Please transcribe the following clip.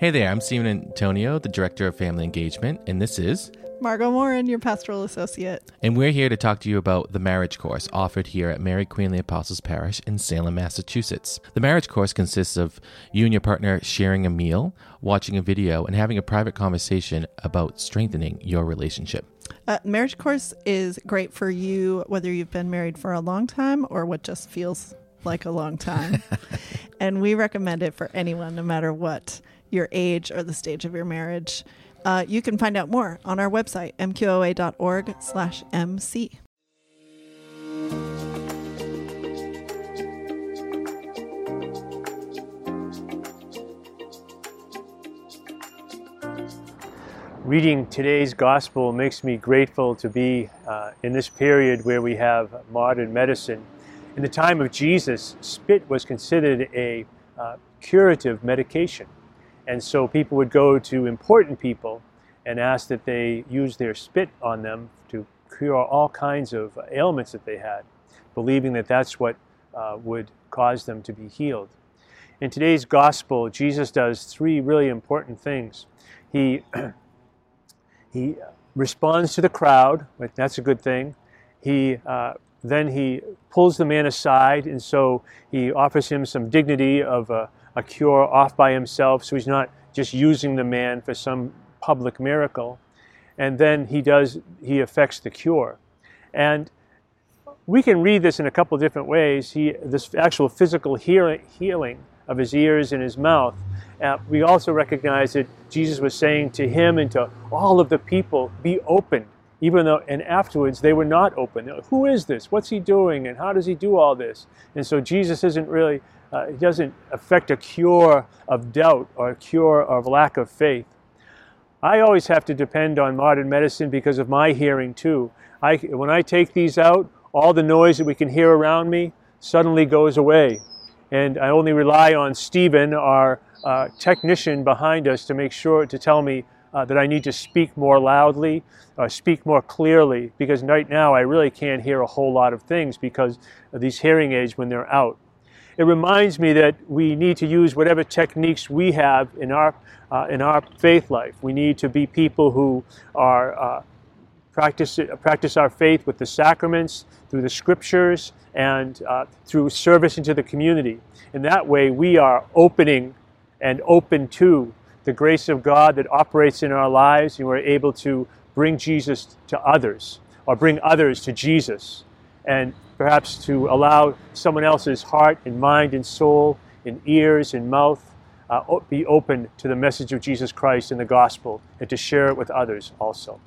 Hey there, I'm Stephen Antonio, the Director of Family Engagement, and this is Margot Morin, your pastoral associate. And we're here to talk to you about the marriage course offered here at Mary Queen of the Apostles Parish in Salem, Massachusetts. The marriage course consists of you and your partner sharing a meal, watching a video, and having a private conversation about strengthening your relationship. Uh, marriage course is great for you whether you've been married for a long time or what just feels like a long time. and we recommend it for anyone, no matter what your age or the stage of your marriage. Uh, you can find out more on our website, mqoa.org slash mc. Reading today's gospel makes me grateful to be uh, in this period where we have modern medicine. In the time of Jesus, spit was considered a uh, curative medication. And so people would go to important people and ask that they use their spit on them to cure all kinds of ailments that they had, believing that that's what uh, would cause them to be healed. In today's gospel, Jesus does three really important things. He, he responds to the crowd, that's a good thing. He uh, then he pulls the man aside, and so he offers him some dignity of a, a cure off by himself, so he's not just using the man for some public miracle. And then he does, he affects the cure. And we can read this in a couple different ways. He, this actual physical healing, healing of his ears and his mouth. Uh, we also recognize that Jesus was saying to him and to all of the people, be open, even though, and afterwards they were not open. Who is this? What's he doing? And how does he do all this? And so Jesus isn't really uh, it doesn't affect a cure of doubt or a cure of lack of faith. I always have to depend on modern medicine because of my hearing too. I, when I take these out, all the noise that we can hear around me suddenly goes away. And I only rely on Stephen, our uh, technician behind us, to make sure to tell me uh, that I need to speak more loudly, or speak more clearly, because right now I really can't hear a whole lot of things because of these hearing aids when they're out it reminds me that we need to use whatever techniques we have in our, uh, in our faith life. We need to be people who are uh, practice, practice our faith with the sacraments, through the scriptures, and uh, through service into the community. In that way, we are opening and open to the grace of God that operates in our lives, and we're able to bring Jesus to others, or bring others to Jesus. And perhaps to allow someone else's heart and mind and soul and ears and mouth uh, be open to the message of Jesus Christ and the gospel and to share it with others also.